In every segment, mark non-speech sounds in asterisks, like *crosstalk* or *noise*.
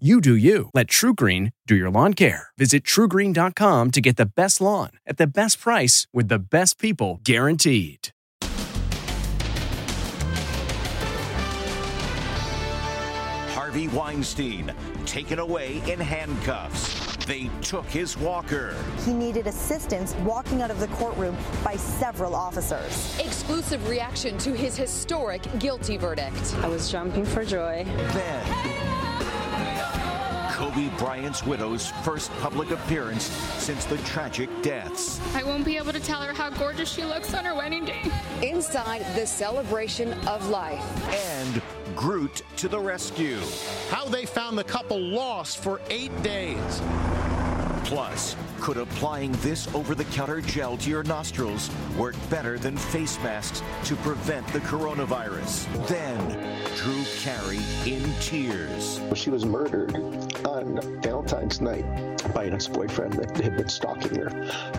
You do you. Let TruGreen do your lawn care. Visit trugreen.com to get the best lawn at the best price with the best people guaranteed. Harvey Weinstein taken away in handcuffs. They took his walker. He needed assistance walking out of the courtroom by several officers. Exclusive reaction to his historic guilty verdict. I was jumping for joy. Then, Kobe Bryant's widow's first public appearance since the tragic deaths. I won't be able to tell her how gorgeous she looks on her wedding day. Inside the celebration of life. And Groot to the rescue. How they found the couple lost for eight days. Plus, could applying this over the counter gel to your nostrils work better than face masks to prevent the coronavirus? Then, Drew Carey in tears. She was murdered on Valentine's night by an ex-boyfriend that had been stalking her.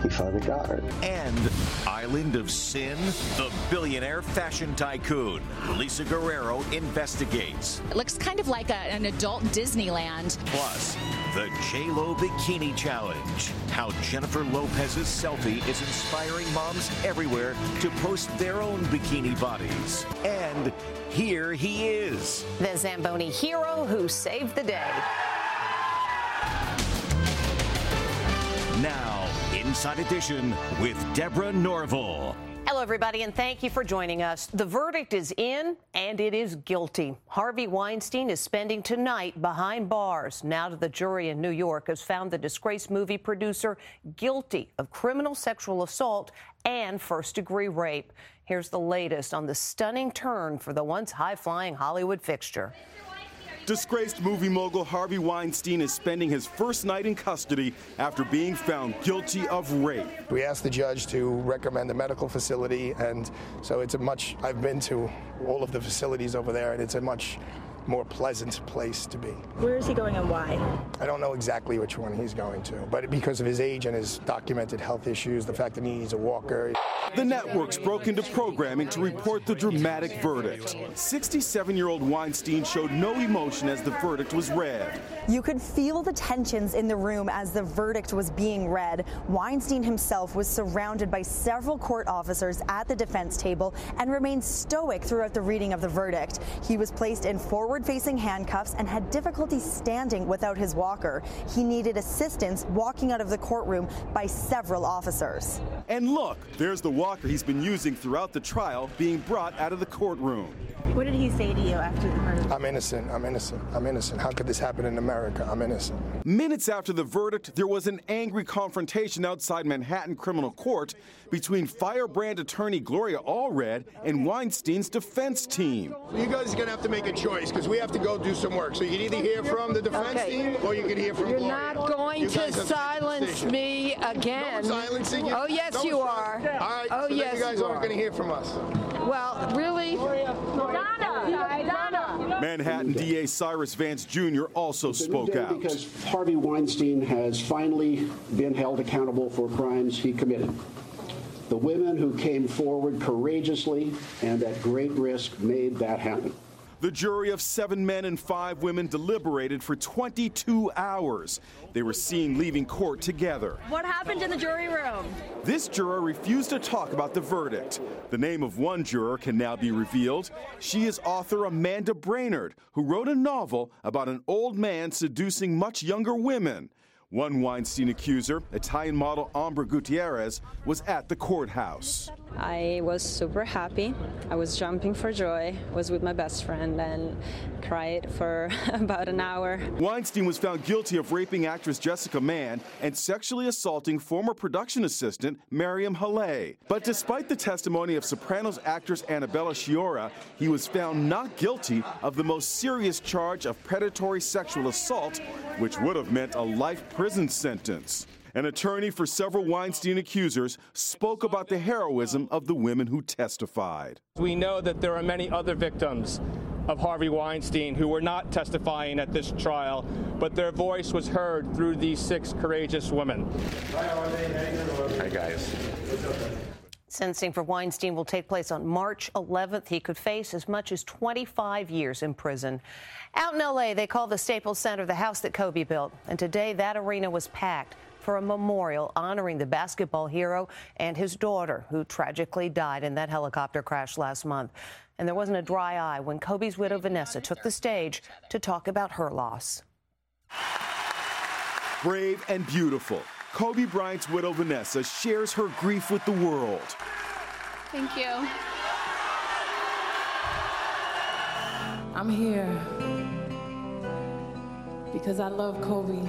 He finally got her. And Island of Sin, the billionaire fashion tycoon. Lisa Guerrero investigates. It looks kind of like a, an adult Disneyland. Plus, the J-Lo Bikini Challenge. How Jennifer Lopez's selfie is inspiring moms everywhere to post their own bikini bodies. And here he is. The Zamboni hero who saved the day. Now, Inside Edition with Deborah Norville. Hello, everybody, and thank you for joining us. The verdict is in, and it is guilty. Harvey Weinstein is spending tonight behind bars. Now that the jury in New York has found the disgraced movie producer guilty of criminal sexual assault and first degree rape. Here's the latest on the stunning turn for the once high flying Hollywood fixture. Disgraced movie mogul Harvey Weinstein is spending his first night in custody after being found guilty of rape. We asked the judge to recommend a medical facility, and so it's a much, I've been to all of the facilities over there, and it's a much more pleasant place to be. Where is he going and why? I don't know exactly which one he's going to, but because of his age and his documented health issues, the fact that he needs a walker. The networks broke into programming to report the dramatic verdict. 67 year old Weinstein showed no emotion as the verdict was read. You could feel the tensions in the room as the verdict was being read. Weinstein himself was surrounded by several court officers at the defense table and remained stoic throughout the reading of the verdict. He was placed in forward facing handcuffs and had difficulty standing without his walker. He needed assistance walking out of the courtroom by several officers. And look, there's the walker he's been using throughout the trial being brought out of the courtroom. What did he say to you after the murder? I'm innocent. I'm innocent. I'm innocent. How could this happen in America? I'm innocent. Minutes after the verdict, there was an angry confrontation outside Manhattan Criminal Court between firebrand attorney Gloria Allred and Weinstein's defense team. You guys are going to have to make a choice because we have to go do some work. So you can either hear from the defense Okay. team or you can hear from You're Gloria. not going You to guys have to make a silence me again. No silencing you. Oh, yes, No you are. All right. Oh, so then yes, you guys you aren't going to hear from us. Well, really? Donna! Donna! Manhattan DA Cyrus Vance Jr. also spoke Day out. Because Harvey Weinstein has finally been held accountable for crimes he committed. The women who came forward courageously and at great risk made that happen. The jury of seven men and five women deliberated for 22 hours. They were seen leaving court together. What happened in the jury room? This juror refused to talk about the verdict. The name of one juror can now be revealed. She is author Amanda Brainerd, who wrote a novel about an old man seducing much younger women. One Weinstein accuser, Italian model Ambra Gutierrez, was at the courthouse. I was super happy. I was jumping for joy. Was with my best friend and cried for *laughs* about an hour. Weinstein was found guilty of raping actress Jessica Mann and sexually assaulting former production assistant Miriam Haley. But despite the testimony of Sopranos actress Annabella Sciorra, he was found not guilty of the most serious charge of predatory sexual assault, which would have meant a life prison sentence. An attorney for several Weinstein accusers spoke about the heroism of the women who testified. We know that there are many other victims of Harvey Weinstein who were not testifying at this trial, but their voice was heard through these six courageous women. Hi, guys. Sentencing for Weinstein will take place on March 11th. He could face as much as 25 years in prison. Out in L.A., they call the Staples Center the house that Kobe built, and today that arena was packed for a memorial honoring the basketball hero and his daughter, who tragically died in that helicopter crash last month. And there wasn't a dry eye when Kobe's widow, Vanessa, took the stage to talk about her loss. Brave and beautiful, Kobe Bryant's widow, Vanessa, shares her grief with the world. Thank you. I'm here because I love Kobe.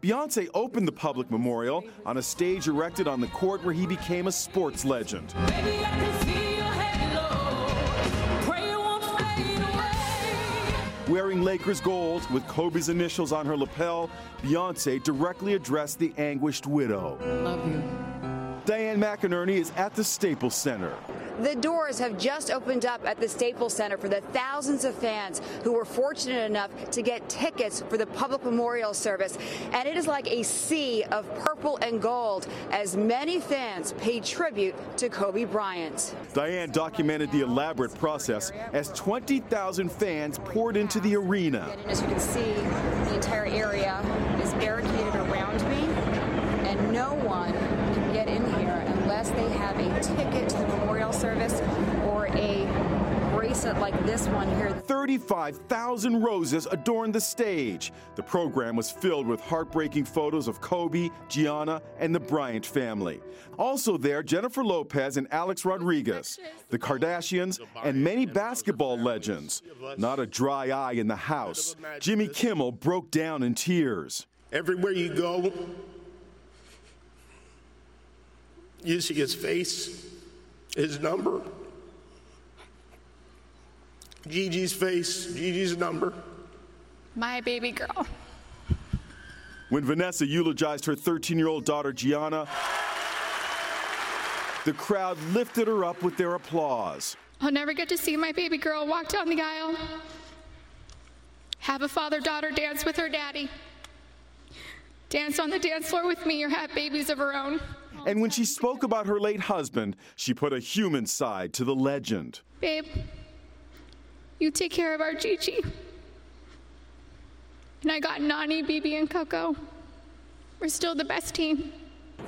Beyonce opened the public memorial on a stage erected on the court where he became a sports legend. Wearing Lakers gold with Kobe's initials on her lapel, Beyonce directly addressed the anguished widow. Love you. Diane McInerney is at the Staples Center. The doors have just opened up at the Staples Center for the thousands of fans who were fortunate enough to get tickets for the public memorial service. And it is like a sea of purple and gold as many fans pay tribute to Kobe Bryant. Diane documented the elaborate process as 20,000 fans poured into the arena. And As you can see, the entire area is barricaded around me, and no one can get in here unless they have a ticket to the memorial service or a bracelet like this one here. 35,000 roses adorned the stage. The program was filled with heartbreaking photos of Kobe, Gianna, and the Bryant family. Also there, Jennifer Lopez and Alex Rodriguez, the Kardashians, and many basketball legends. Not a dry eye in the house. Jimmy Kimmel broke down in tears. Everywhere you go, you see his face, his number. Gigi's face, Gigi's number. My baby girl. When Vanessa eulogized her 13 year old daughter Gianna, the crowd lifted her up with their applause. I'll never get to see my baby girl walk down the aisle, have a father daughter dance with her daddy, dance on the dance floor with me, or have babies of her own. And when she spoke about her late husband, she put a human side to the legend. Babe, you take care of our Gigi. And I got Nani, Bibi, and Coco. We're still the best team.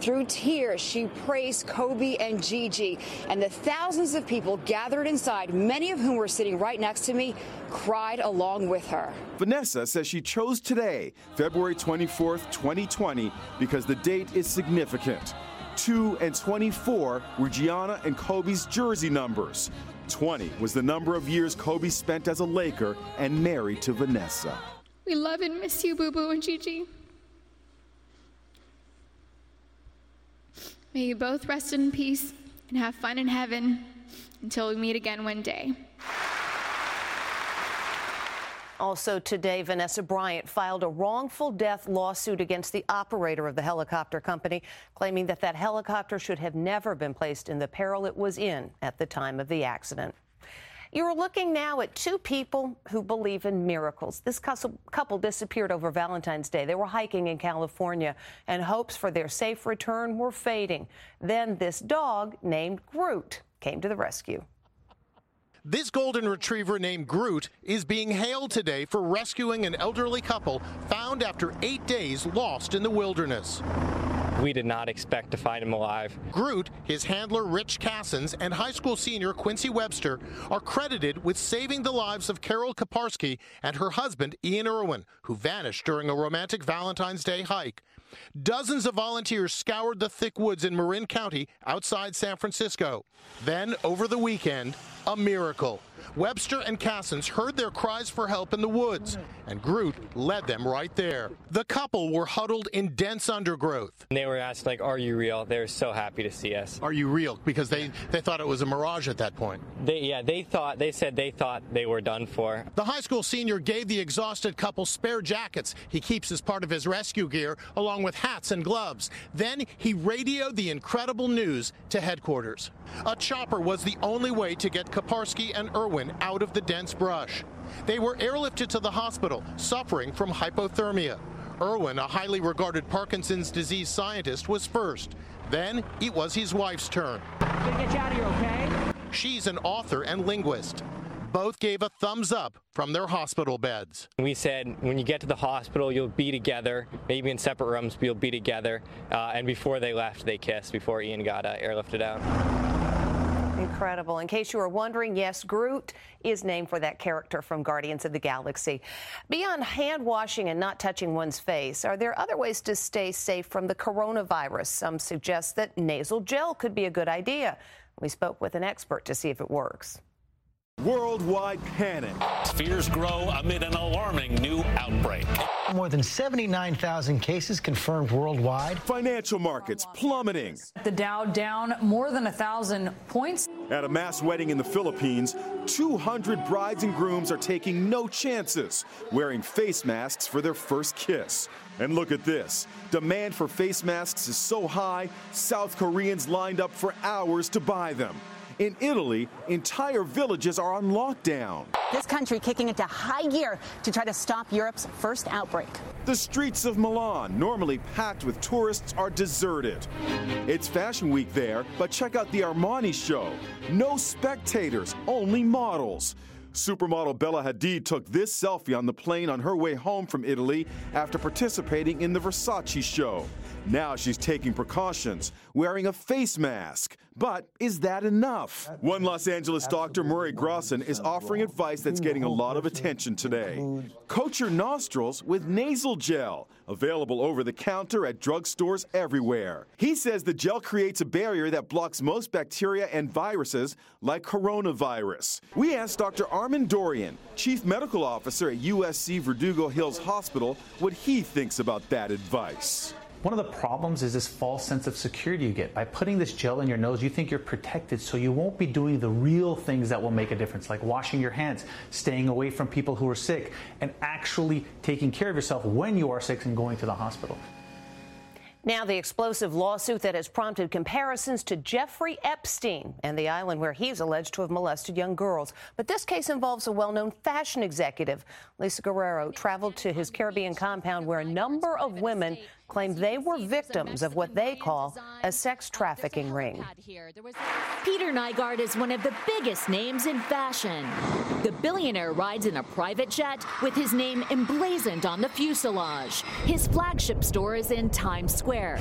Through tears, she praised Kobe and Gigi, and the thousands of people gathered inside, many of whom were sitting right next to me, cried along with her. Vanessa says she chose today, February 24th, 2020, because the date is significant. 2 and 24 were Gianna and Kobe's jersey numbers. 20 was the number of years Kobe spent as a Laker and married to Vanessa. We love and miss you, Boo Boo and Gigi. May you both rest in peace and have fun in heaven until we meet again one day. Also today, Vanessa Bryant filed a wrongful death lawsuit against the operator of the helicopter company, claiming that that helicopter should have never been placed in the peril it was in at the time of the accident. You're looking now at two people who believe in miracles. This couple disappeared over Valentine's Day. They were hiking in California, and hopes for their safe return were fading. Then this dog named Groot came to the rescue. This golden retriever named Groot is being hailed today for rescuing an elderly couple found after eight days lost in the wilderness. We did not expect to find him alive. Groot, his handler Rich Cassens, and high school senior Quincy Webster are credited with saving the lives of Carol Kiparsky and her husband Ian Irwin, who vanished during a romantic Valentine's Day hike. Dozens of volunteers scoured the thick woods in Marin County outside San Francisco. Then, over the weekend, a miracle. Webster and Cassens heard their cries for help in the woods, and Groot led them right there. The couple were huddled in dense undergrowth. And they were asked, like, are you real? They were so happy to see us. Are you real? Because they, they thought it was a mirage at that point. They, yeah, they thought, they said they thought they were done for. The high school senior gave the exhausted couple spare jackets he keeps as part of his rescue gear, along with hats and gloves. Then he radioed the incredible news to headquarters. A chopper was the only way to get Kiparsky and Irwin out of the dense brush. They were airlifted to the hospital, suffering from hypothermia. Irwin, a highly regarded Parkinson's disease scientist, was first. Then it was his wife's turn. Gonna get you out of here, okay? She's an author and linguist. Both gave a thumbs up from their hospital beds. We said when you get to the hospital, you'll be together, maybe in separate rooms, but you'll be together. Uh, and before they left, they kissed before Ian got uh, airlifted out. Incredible. In case you were wondering, yes, Groot is named for that character from Guardians of the Galaxy. Beyond hand washing and not touching one's face, are there other ways to stay safe from the coronavirus? Some suggest that nasal gel could be a good idea. We spoke with an expert to see if it works. Worldwide panic. Fears grow amid an alarming new outbreak. More than 79,000 cases confirmed worldwide. Financial markets plummeting. The Dow down more than a thousand points. At a mass wedding in the Philippines, 200 brides and grooms are taking no chances, wearing face masks for their first kiss. And look at this. Demand for face masks is so high, South Koreans lined up for hours to buy them. In Italy, entire villages are on lockdown. This country kicking into high gear to try to stop Europe's first outbreak. The streets of Milan, normally packed with tourists, are deserted. It's Fashion Week there, but check out the Armani show. No spectators, only models. Supermodel Bella Hadid took this selfie on the plane on her way home from Italy after participating in the Versace show. Now she's taking precautions, wearing a face mask. But is that enough? One Los Angeles doctor, Murray Grossan, is offering advice that's getting a lot of attention today. Coat your nostrils with nasal gel, available over the counter at drugstores everywhere. He says the gel creates a barrier that blocks most bacteria and viruses, like coronavirus. We asked Dr. Armen Dorian, Chief Medical Officer at USC Verdugo Hills Hospital, what he thinks about that advice. One of the problems is this false sense of security you get. By putting this gel in your nose, you think you're protected, so you won't be doing the real things that will make a difference, like washing your hands, staying away from people who are sick, and actually taking care of yourself when you are sick and going to the hospital. Now, the explosive lawsuit that has prompted comparisons to Jeffrey Epstein and the island where he's alleged to have molested young girls. But this case involves a well known fashion executive. Lisa Guerrero traveled to his Caribbean compound where a number of women claim they were victims of what they call a sex trafficking ring. Peter Nygard is one of the biggest names in fashion. The billionaire rides in a private jet with his name emblazoned on the fuselage. His flagship store is in Times Square,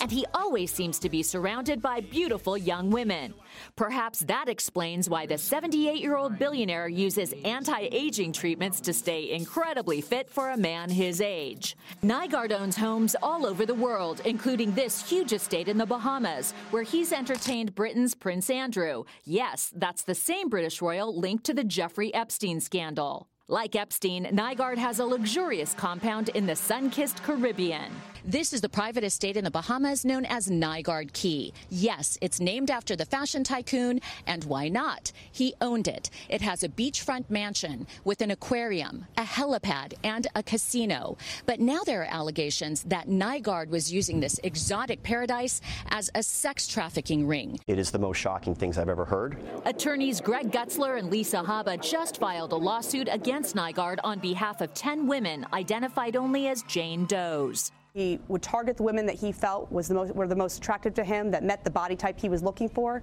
and he always seems to be surrounded by beautiful young women. Perhaps that explains why the 78 year old billionaire uses anti aging treatments to stay incredibly fit for a man his age. Nygard owns homes all over the world, including this huge estate in the Bahamas, where he's entertained Britain's Prince Andrew. Yes, that's the same British royal linked to the Jeffrey Epstein scandal. Like Epstein, Nygard has a luxurious compound in the sun kissed Caribbean. This is the private estate in the Bahamas known as Nygard Cay. Yes, it's named after the fashion tycoon, and why not? He owned it. It has a beachfront mansion with an aquarium, a helipad, and a casino. But now there are allegations that Nygard was using this exotic paradise as a sex trafficking ring. It is the most shocking things I've ever heard. Attorneys Greg Gutzler and Lisa Haba just filed a lawsuit against Nygard on behalf of 10 women identified only as Jane Does. He would target the women that he felt was the most, were the most attractive to him, that met the body type he was looking for,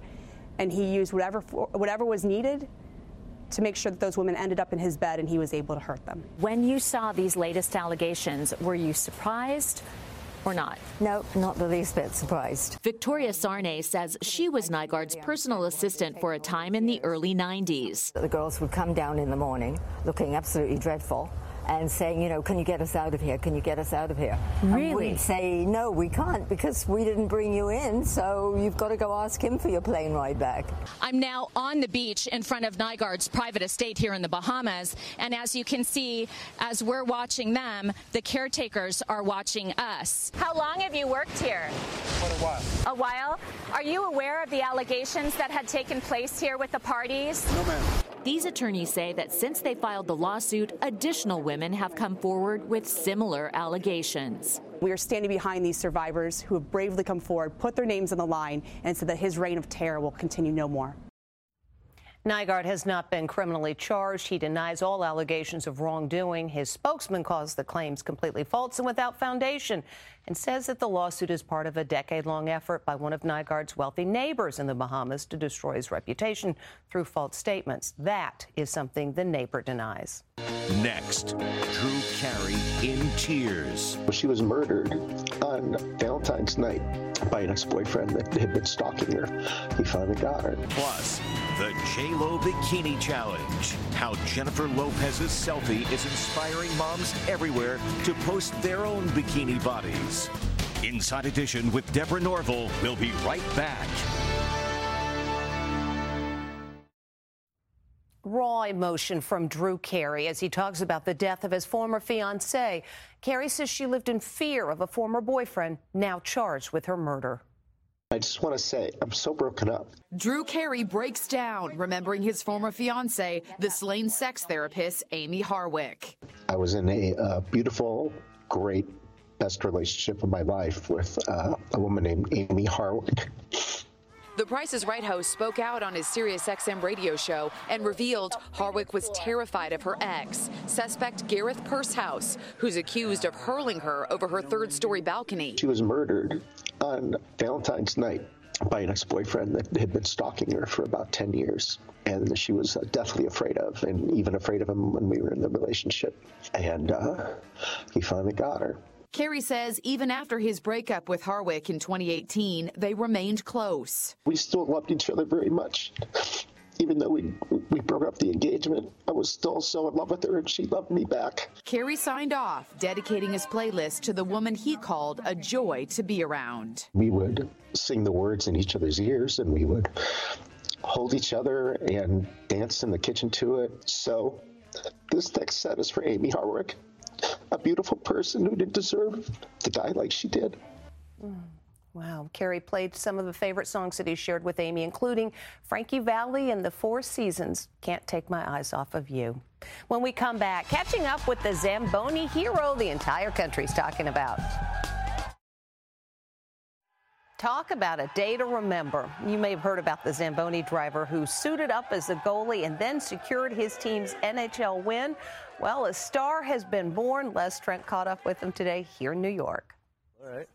and he used whatever whatever was needed to make sure that those women ended up in his bed and he was able to hurt them. When you saw these latest allegations, were you surprised or not? No, not the least bit surprised. Victoria Sarnay says she was Nygard's personal assistant for a time in the early 90s. The girls would come down in the morning looking absolutely dreadful and saying, you know, can you get us out of here? Can you get us out of here? Really? And we'd say, no, we can't because we didn't bring you in, so you've got to go ask him for your plane ride back. I'm now on the beach in front of Nygard's private estate here in the Bahamas, and as you can see, as we're watching them, the caretakers are watching us. How long have you worked here? Quite a while. A while. Are you aware of the allegations that had taken place here with the parties? No, ma'am. These attorneys say that since they filed the lawsuit, additional women have come forward with similar allegations. We are standing behind these survivors who have bravely come forward, put their names on the line, and said that his reign of terror will continue no more. Nygard has not been criminally charged. He denies all allegations of wrongdoing. His spokesman calls the claims completely false and without foundation and says that the lawsuit is part of a decade long effort by one of Nygard's wealthy neighbors in the Bahamas to destroy his reputation through false statements. That is something the neighbor denies. Next, Drew Carey in tears. She was murdered on Valentine's night by an ex-boyfriend that had been stalking her. He finally got her. Plus, the J-Lo Bikini Challenge. How Jennifer Lopez's selfie is inspiring moms everywhere to post their own bikini bodies. Inside Edition with Deborah Norville. We'll be right back. Raw emotion from Drew Carey as he talks about the death of his former fiancee. Carey says she lived in fear of a former boyfriend, now charged with her murder. I just want to say, I'm so broken up. Drew Carey breaks down, remembering his former fiance, the slain sex therapist Amie Harwick. I was in a uh, beautiful, great, best relationship of my life with uh, a woman named Amie Harwick. The Price is Right host spoke out on his SiriusXM radio show and revealed Harwick was terrified of her ex, suspect Gareth Pursehouse, who's accused of hurling her over her third story balcony. She was murdered on Valentine's night by an ex-boyfriend that had been stalking her for about 10 years and she was uh, deathly afraid of and even afraid of him when we were in the relationship and uh, he finally got her Carey says even after his breakup with Harwick in 2018, they remained close. We still loved each other very much. Even though we we broke up the engagement, I was still so in love with her and she loved me back. Carey signed off, dedicating his playlist to the woman he called a joy to be around. We would sing the words in each other's ears and we would hold each other and dance in the kitchen to it. So this next set is for Amie Harwick a beautiful person who didn't deserve to die like she did. Wow. Carey played some of the favorite songs that he shared with Amie, including Frankie Valli and the Four Seasons, Can't Take My Eyes Off of You. When we come back, catching up with the Zamboni hero the entire country's talking about. Talk about a day to remember. You may have heard about the Zamboni driver who suited up as a goalie and then secured his team's NHL win. Well, a star has been born. Les Trent caught up with him today here in New York. All right.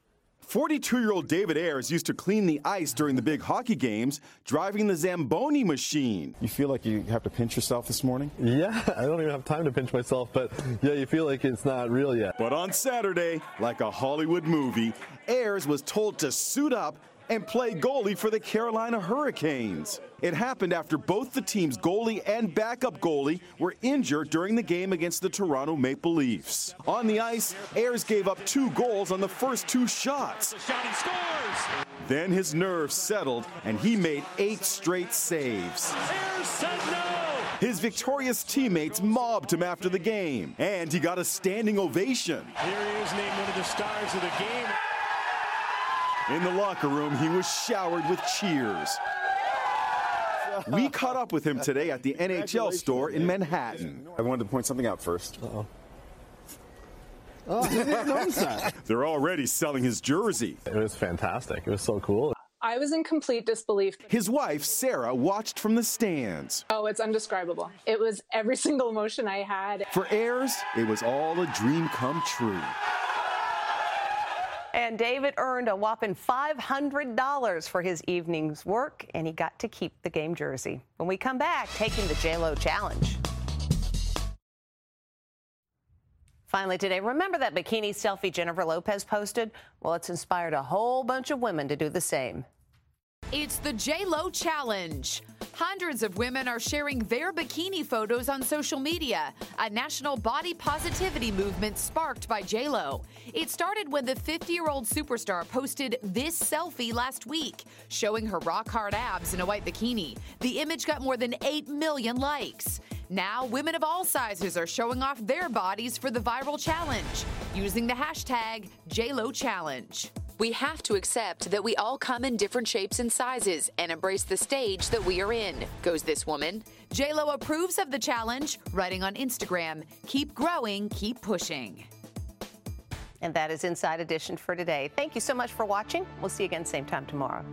42 year old David Ayres used to clean the ice during the big hockey games, driving the Zamboni machine. You feel like you have to pinch yourself this morning? Yeah, *laughs* I don't even have time to pinch myself, but yeah, you feel like it's not real yet. But on Saturday, like a Hollywood movie, Ayres was told to suit up and play goalie for the Carolina Hurricanes. It happened after both the team's goalie and backup goalie were injured during the game against the Toronto Maple Leafs. On the ice, Ayres gave up two goals on the first two shots. Then his nerves settled and he made eight straight saves. His victorious teammates mobbed him after the game, and he got a standing ovation. Here he is named one of the stars of the game. In the locker room, he was showered with cheers. We caught up with him today at the NHL store in Manhattan. I wanted to point something out 1st Uh-oh. Oh, I didn't notice that. *laughs* They're already selling his jersey. It was fantastic. It was so cool. I was in complete disbelief. His wife, Sarah, watched from the stands. Oh, it's undescribable. It was every *laughs* single emotion I had. For Ayres, it was all a dream come true. And David earned a whopping $500 for his evening's work, and he got to keep the game jersey. When we come back, taking the JLo challenge. Finally today, remember that bikini selfie Jennifer Lopez posted? Well, it's inspired a whole bunch of women to do the same. It's the J-Lo challenge. Hundreds of women are sharing their bikini photos on social media, a national body positivity movement sparked by J-Lo. It started when the 50-year-old superstar posted this selfie last week, showing her rock-hard abs in a white bikini. The image got more than 8 million likes. Now, women of all sizes are showing off their bodies for the viral challenge, using the hashtag JLoChallenge. We have to accept that we all come in different shapes and sizes and embrace the stage that we are in, goes this woman. JLo approves of the challenge, writing on Instagram, keep growing, keep pushing. And that is Inside Edition for today. Thank you so much for watching. We'll see you again same time tomorrow.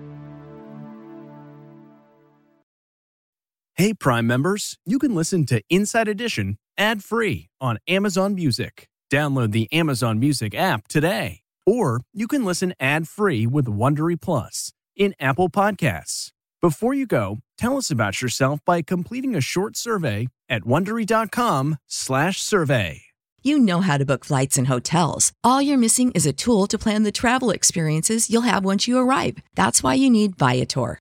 Hey, Prime members, you can listen to Inside Edition ad free on Amazon Music. Download the Amazon Music app today. Or you can listen ad-free with Wondery Plus in Apple Podcasts. Before you go, tell us about yourself by completing a short survey at wondery.com/survey. You know how to book flights and hotels. All you're missing is a tool to plan the travel experiences you'll have once you arrive. That's why you need Viator.